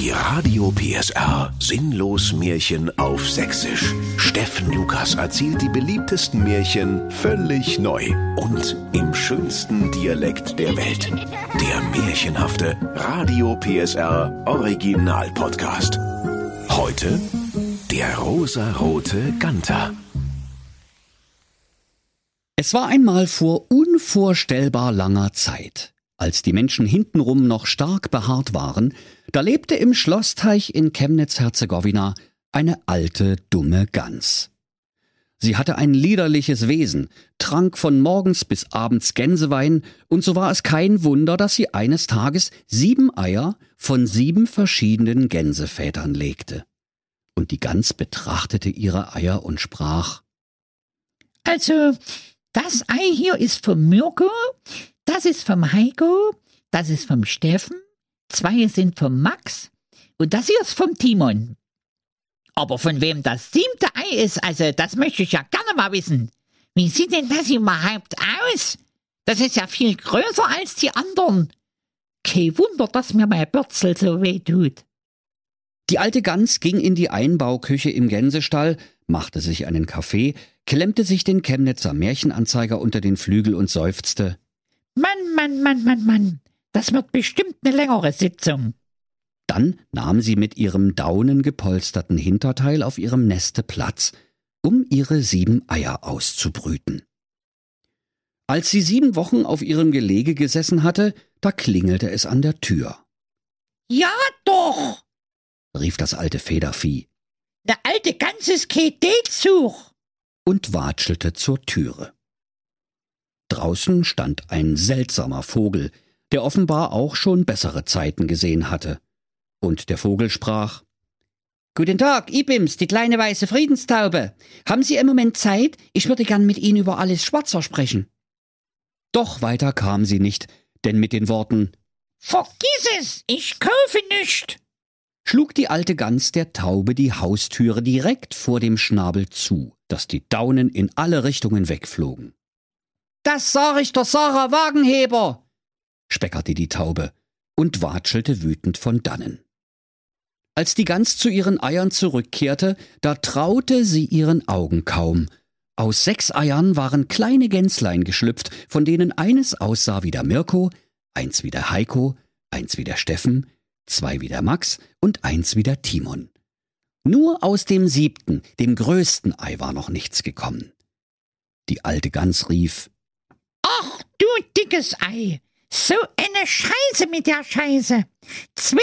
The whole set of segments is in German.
Die Radio PSR Sinnlos Märchen auf Sächsisch. Steffen Lukas erzählt die beliebtesten Märchen völlig neu und im schönsten Dialekt der Welt. Der märchenhafte Radio PSR Original Podcast. Heute der rosarote Ganter. Es war einmal vor unvorstellbar langer Zeit. Als die Menschen hintenrum noch stark behaart waren, da lebte im Schlossteich in Chemnitz-Herzegowina eine alte, dumme Gans. Sie hatte ein liederliches Wesen, trank von morgens bis abends Gänsewein, und so war es kein Wunder, dass sie eines Tages sieben Eier von sieben verschiedenen Gänsevätern legte. Und die Gans betrachtete ihre Eier und sprach Also, das Ei hier ist vom Mirko, das ist vom Heiko, das ist vom Steffen, zwei sind vom Max und das hier ist vom Timon. Aber von wem das siebte Ei ist, also das möchte ich ja gerne mal wissen. Wie sieht denn das überhaupt aus? Das ist ja viel größer als die anderen. Kein Wunder, dass mir mein Bürzel so weh tut. Die alte Gans ging in die Einbauküche im Gänsestall, machte sich einen Kaffee, klemmte sich den Chemnitzer Märchenanzeiger unter den Flügel und seufzte. Mann, Mann, Mann, Mann. Das wird bestimmt eine längere Sitzung. Dann nahm sie mit ihrem daunengepolsterten Hinterteil auf ihrem Neste Platz, um ihre sieben Eier auszubrüten. Als sie sieben Wochen auf ihrem Gelege gesessen hatte, da klingelte es an der Tür. Ja doch, rief das alte Federvieh. Der alte kein Datesuch. Und watschelte zur Türe. Draußen stand ein seltsamer Vogel, der offenbar auch schon bessere Zeiten gesehen hatte. Und der Vogel sprach Guten Tag, Ibims, die kleine weiße Friedenstaube. Haben Sie im Moment Zeit? Ich würde gern mit Ihnen über alles Schwarzer sprechen. Doch weiter kam sie nicht, denn mit den Worten Vergiss es, ich kaufe nicht, schlug die alte Gans der Taube die Haustüre direkt vor dem Schnabel zu, dass die Daunen in alle Richtungen wegflogen. Das sah ich der Sarah Wagenheber, speckerte die Taube und watschelte wütend von dannen. Als die Gans zu ihren Eiern zurückkehrte, da traute sie ihren Augen kaum. Aus sechs Eiern waren kleine Gänslein geschlüpft, von denen eines aussah wie der Mirko, eins wie der Heiko, eins wie der Steffen, zwei wie der Max und eins wie der Timon. Nur aus dem siebten, dem größten Ei war noch nichts gekommen. Die alte Gans rief du dickes Ei! So eine Scheiße mit der Scheiße! 200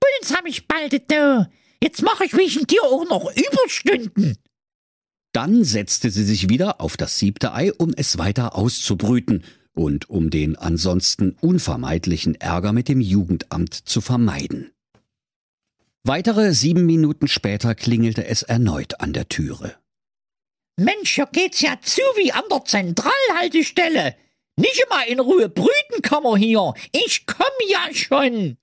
Puls hab ich bald da! Jetzt mach ich wegen dir auch noch Überstunden! Dann setzte sie sich wieder auf das siebte Ei, um es weiter auszubrüten und um den ansonsten unvermeidlichen Ärger mit dem Jugendamt zu vermeiden. Weitere sieben Minuten später klingelte es erneut an der Türe. Mensch, hier geht's ja zu wie an der Zentralhaltestelle. Nicht immer in Ruhe brüten kann man hier. Ich komm ja schon.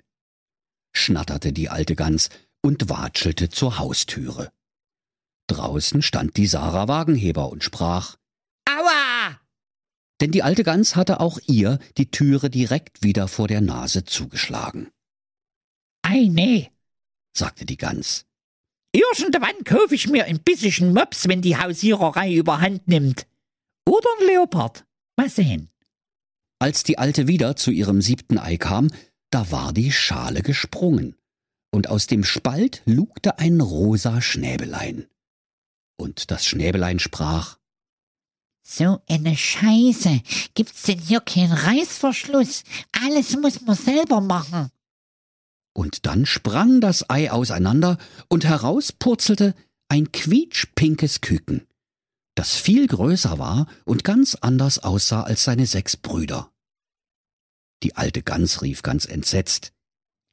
schnatterte die alte Gans und watschelte zur Haustüre. Draußen stand die Sarah Wagenheber und sprach Aua! Denn die alte Gans hatte auch ihr die Türe direkt wieder vor der Nase zugeschlagen. Ei, nee, sagte die Gans. Irgendwann kaufe ich mir ein bisschen Mops, wenn die Hausiererei überhand nimmt. Oder ein Leopard. Mal sehen. Als die Alte wieder zu ihrem siebten Ei kam, da war die Schale gesprungen, und aus dem Spalt lugte ein rosa Schnäbelein. Und das Schnäbelein sprach So eine Scheiße. Gibt's denn hier keinen Reißverschluss? Alles muss man selber machen. Und dann sprang das Ei auseinander und heraus purzelte ein quietschpinkes Küken, das viel größer war und ganz anders aussah als seine sechs Brüder. Die alte Gans rief ganz entsetzt.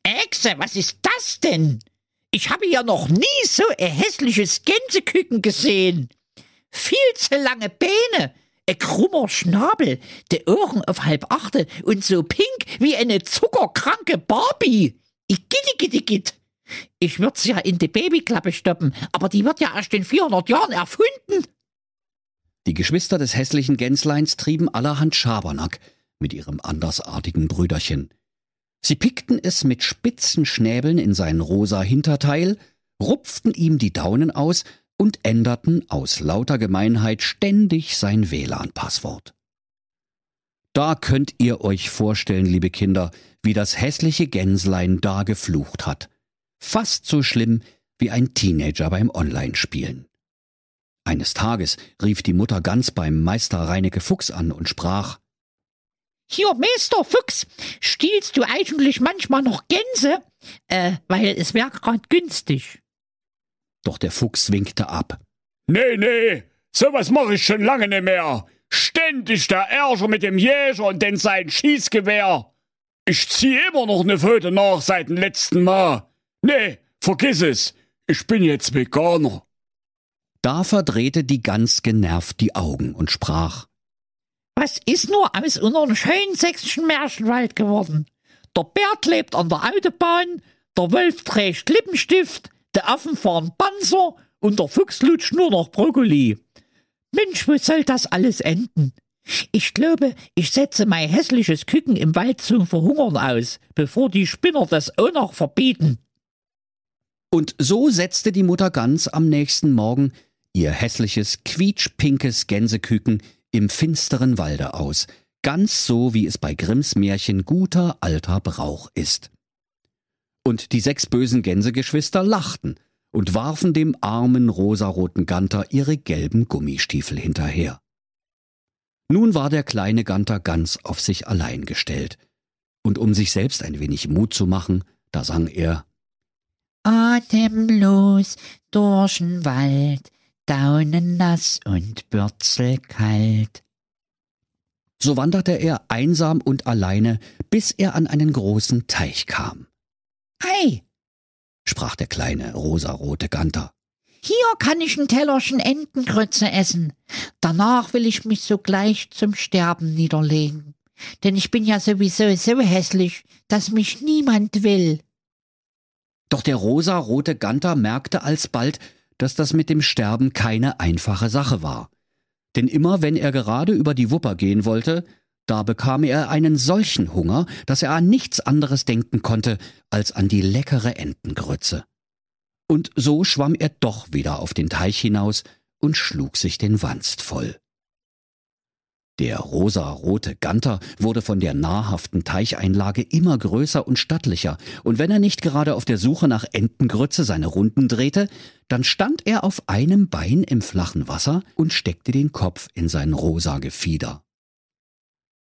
Echse, was ist das denn? Ich habe ja noch nie so ein hässliches Gänseküken gesehen. Viel zu lange Beine, ein krummer Schnabel, die Ohren auf halb achte und so pink wie eine zuckerkranke Barbie. Igittigittigit. Ich würd's ja in die Babyklappe stoppen, aber die wird ja erst in 400 Jahren erfunden. Die Geschwister des hässlichen Gänsleins trieben allerhand Schabernack mit ihrem andersartigen Brüderchen. Sie pickten es mit spitzen Schnäbeln in sein rosa Hinterteil, rupften ihm die Daunen aus und änderten aus lauter Gemeinheit ständig sein WLAN-Passwort. Da könnt ihr euch vorstellen, liebe Kinder, wie das hässliche Gänslein da geflucht hat. Fast so schlimm wie ein Teenager beim Online-Spielen. Eines Tages rief die Mutter Gans beim Meister Reinecke Fuchs an und sprach Hier, Meister Fuchs, stiehlst du eigentlich manchmal noch Gänse? Äh, weil es wär grad günstig. Doch der Fuchs winkte ab. Nee, nee, sowas mach ich schon lange nicht mehr. Ständig der Ärger mit dem Jäger und denn sein Schießgewehr. Ich zieh immer noch ne Pfote nach seit dem letzten Mal. Nee, vergiss es. Ich bin jetzt Veganer. Da verdrehte die Gans genervt die Augen und sprach. Was ist nur aus unserem schönen sächsischen Märchenwald geworden? Der Bär klebt an der Autobahn, der Wolf trägt Lippenstift, der Affen fahren Panzer und der Fuchs lutscht nur noch Brokkoli. Mensch, wo soll das alles enden? Ich glaube, ich setze mein hässliches Küken im Wald zum Verhungern aus, bevor die Spinner das auch noch verbieten. Und so setzte die Mutter Gans am nächsten Morgen ihr hässliches, quietschpinkes Gänseküken im finsteren Walde aus, ganz so wie es bei Grimms Märchen guter alter Brauch ist. Und die sechs bösen Gänsegeschwister lachten und warfen dem armen rosaroten Ganter ihre gelben Gummistiefel hinterher. Nun war der kleine Ganter ganz auf sich allein gestellt, und um sich selbst ein wenig Mut zu machen, da sang er Atemlos durch'n Wald, daunennass und bürzelkalt. So wanderte er einsam und alleine, bis er an einen großen Teich kam. Ei, sprach der kleine rosarote Ganter. hier kann ich ein Tellerchen Entengrütze essen. Danach will ich mich sogleich zum Sterben niederlegen. Denn ich bin ja sowieso so hässlich, dass mich niemand will. Doch der rosarote Ganter merkte alsbald, dass das mit dem Sterben keine einfache Sache war. Denn immer wenn er gerade über die Wupper gehen wollte, da bekam er einen solchen Hunger, dass er an nichts anderes denken konnte als an die leckere Entengrütze. Und so schwamm er doch wieder auf den Teich hinaus und schlug sich den Wanst voll. Der rosarote Ganter wurde von der nahrhaften Teicheinlage immer größer und stattlicher, und wenn er nicht gerade auf der Suche nach Entengrütze seine Runden drehte, dann stand er auf einem Bein im flachen Wasser und steckte den Kopf in sein rosa Gefieder.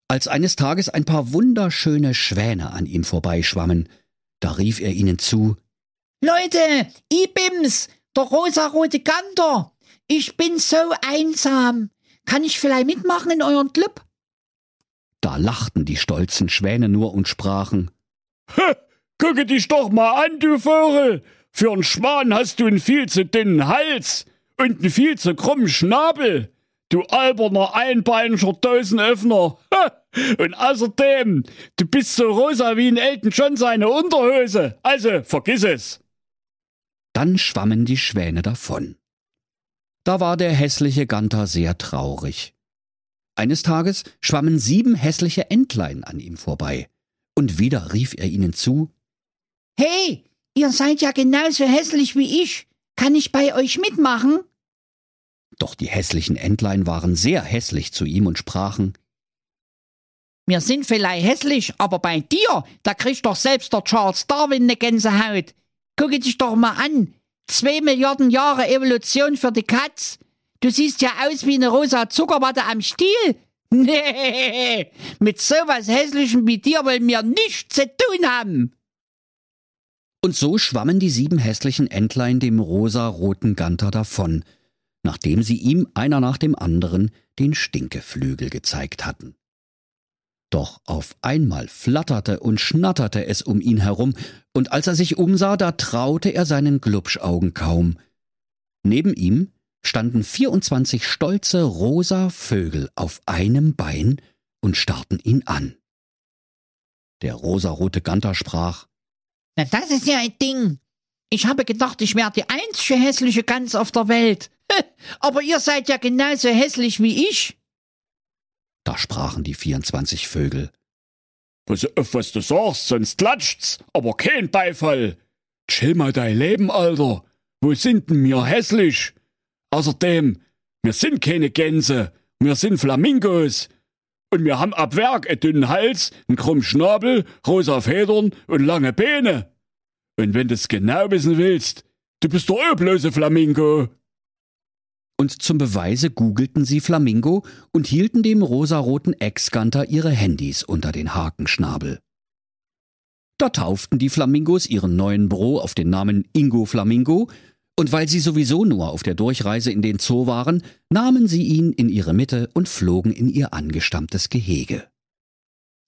Als eines Tages ein paar wunderschöne Schwäne an ihm vorbeischwammen, da rief er ihnen zu Leute, Ibims, der rosarote Ganter. Ich bin so einsam. Kann ich vielleicht mitmachen in euren Club? Da lachten die stolzen Schwäne nur und sprachen Hä, gucke dich doch mal an, du Vogel. Für einen Schwan hast du einen viel zu dünnen Hals und einen viel zu krummen Schnabel. Du alberner einbeinischer Dosenöffner. Hä, Und außerdem, du bist so rosa wie ein Elton John seine Unterhose. Also, vergiss es. Dann schwammen die Schwäne davon. Da war der hässliche Ganter sehr traurig. Eines Tages schwammen sieben hässliche Entlein an ihm vorbei, und wieder rief er ihnen zu Hey, ihr seid ja genauso hässlich wie ich. Kann ich bei euch mitmachen? Doch die hässlichen Entlein waren sehr hässlich zu ihm und sprachen Wir sind vielleicht hässlich, aber bei dir, da kriegt doch selbst der Charles Darwin ne Gänsehaut. Gucke dich doch mal an. Zwei Milliarden Jahre Evolution für die Katz. Du siehst ja aus wie eine rosa Zuckerwatte am Stiel. Nee, mit sowas Hässlichem wie dir wollen wir nichts zu tun haben. Und so schwammen die sieben hässlichen Entlein dem rosa-roten Ganter davon, nachdem sie ihm einer nach dem anderen den Stinkeflügel gezeigt hatten. Doch auf einmal flatterte und schnatterte es um ihn herum, und als er sich umsah, da traute er seinen Glubschaugen kaum. Neben ihm standen 24 stolze rosa Vögel auf einem Bein und starrten ihn an. Der rosarote Ganter sprach Na, das ist ja ein Ding. Ich habe gedacht, ich wäre die einzige hässliche Gans auf der Welt. Aber ihr seid ja genauso hässlich wie ich. Da sprachen die 24 Vögel Pass auf, was du sagst, sonst klatscht's, aber kein Beifall. Chill mal dein Leben, Alter. Wo sind denn wir hässlich? Außerdem, wir sind keine Gänse, wir sind Flamingos. Und wir haben ab Werk einen dünnen Hals, einen krummen Schnabel, rosa Federn und lange Beine. Und wenn du's genau wissen willst, du bist doch bloße Flamingo. Und zum Beweise googelten sie Flamingo und hielten dem rosaroten Ex-Ganter ihre Handys unter den Hakenschnabel. Da tauften die Flamingos ihren neuen Bro auf den Namen Ingo Flamingo, und weil sie sowieso nur auf der Durchreise in den Zoo waren, nahmen sie ihn in ihre Mitte und flogen in ihr angestammtes Gehege.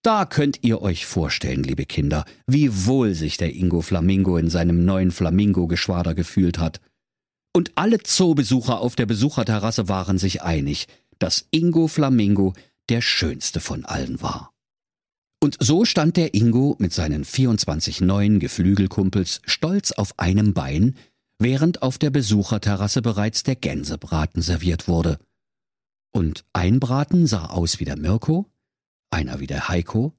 Da könnt ihr euch vorstellen, liebe Kinder, wie wohl sich der Ingo Flamingo in seinem neuen Flamingo-Geschwader gefühlt hat. Und alle Zoobesucher auf der Besucherterrasse waren sich einig, dass Ingo Flamingo der schönste von allen war. Und so stand der Ingo mit seinen 24 neuen Geflügelkumpels stolz auf einem Bein, während auf der Besucherterrasse bereits der Gänsebraten serviert wurde. Und ein Braten sah aus wie der Mirko, einer wie der Heiko,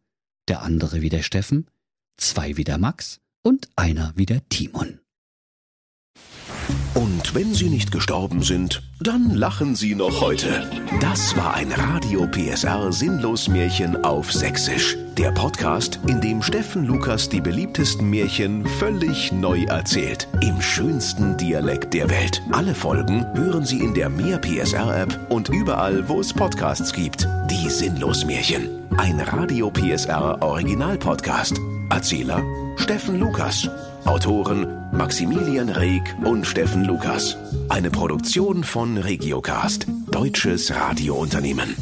der andere wie der Steffen, zwei wie der Max und einer wie der Timon. Und wenn sie nicht gestorben sind, dann lachen sie noch heute. Das war ein Radio PSR Sinnlos Märchen auf Sächsisch. Der Podcast, in dem Steffen Lukas die beliebtesten Märchen völlig neu erzählt. Im schönsten Dialekt der Welt. Alle Folgen hören Sie in der Mehr PSR App und überall, wo es Podcasts gibt. Die Sinnlos Märchen. Ein Radio PSR Original Podcast. Erzähler Steffen Lukas. Autoren Maximilian Reg und Steffen Lukas. Eine Produktion von Regiocast, deutsches Radiounternehmen.